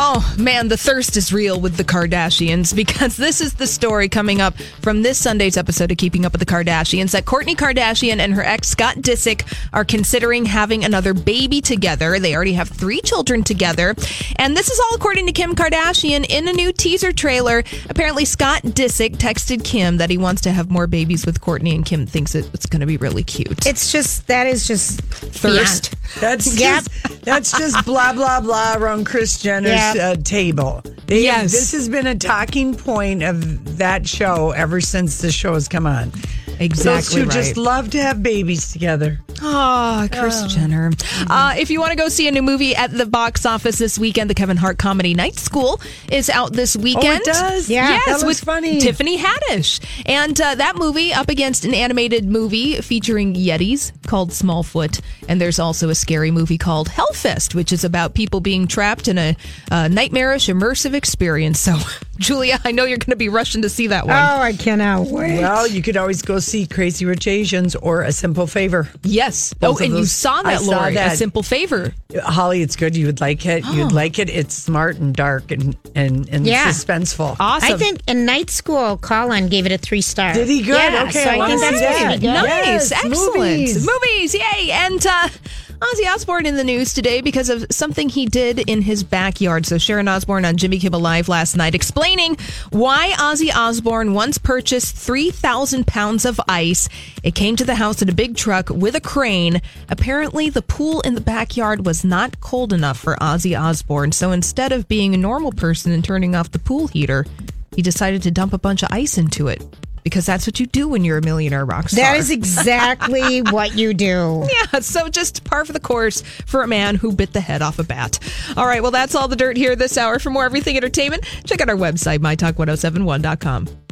Oh man, the thirst is real with the Kardashians because this is the story coming up from this Sunday's episode of Keeping Up with the Kardashians that Kourtney Kardashian and her ex Scott Disick are considering having another baby together. They already have three children together. And this is all according to Kim Kardashian in a new teaser trailer. Apparently, Scott Disick texted Kim that he wants to have more babies with Kourtney, and Kim thinks it's going to be really cute. It's just that is just thirst. That's Yep. just that's just blah blah blah around Kris Jenner's Yep. uh, table. They- Yes. this has been a talking point of that show ever since the show has come on. Exactly Those two right. just love to have babies together. Ah, Kris Jenner. Uh, if you want to go see a new movie at the box office this weekend, the Kevin Hart comedy Night School is out this weekend. does? Yeah, yes, that looks with funny. Tiffany Haddish, and uh, that movie up against an animated movie featuring Yetis called Smallfoot, and there's also a scary movie called Hellfest, which is about people being trapped in a, uh nightmarish immersive experience. So, Julia, I know you're going to be rushing to see that one. Oh, I cannot wait. Well, you could always go see Crazy Rich Asians or A Simple Favor. yes. Both Oh, of and you saw that, saw Lori. A simple favor. Holly, it's good. You would like it. You'd like it. It's smart and dark and and, and Yeah. suspenseful. Awesome. I think in night school, Colin gave it a three star. Did he good? Yeah, Okay, so I I, think that's that. pretty good. Nice, Yes, excellent. movies. Movies, yay. And uh, Ozzy Osbourne in the news today because of something he did in his backyard. So Sharon Osbourne on Jimmy Kimmel Live last night explaining why Ozzy Osbourne once purchased 3,000 pounds of ice. It came to the house in a big truck with a crane. Apparently, the pool in the backyard was not cold enough for Ozzy Osbourne. So instead of being a normal person and turning off the pool heater, he decided to dump a bunch of ice into it. Because that's what you do when you're a millionaire rock star. That is exactly what you do. Yeah, so just par for the course for a man who bit the head off a bat. All right, well, that's all the dirt here this hour. For more everything entertainment, check out our website, mytalk1071.com.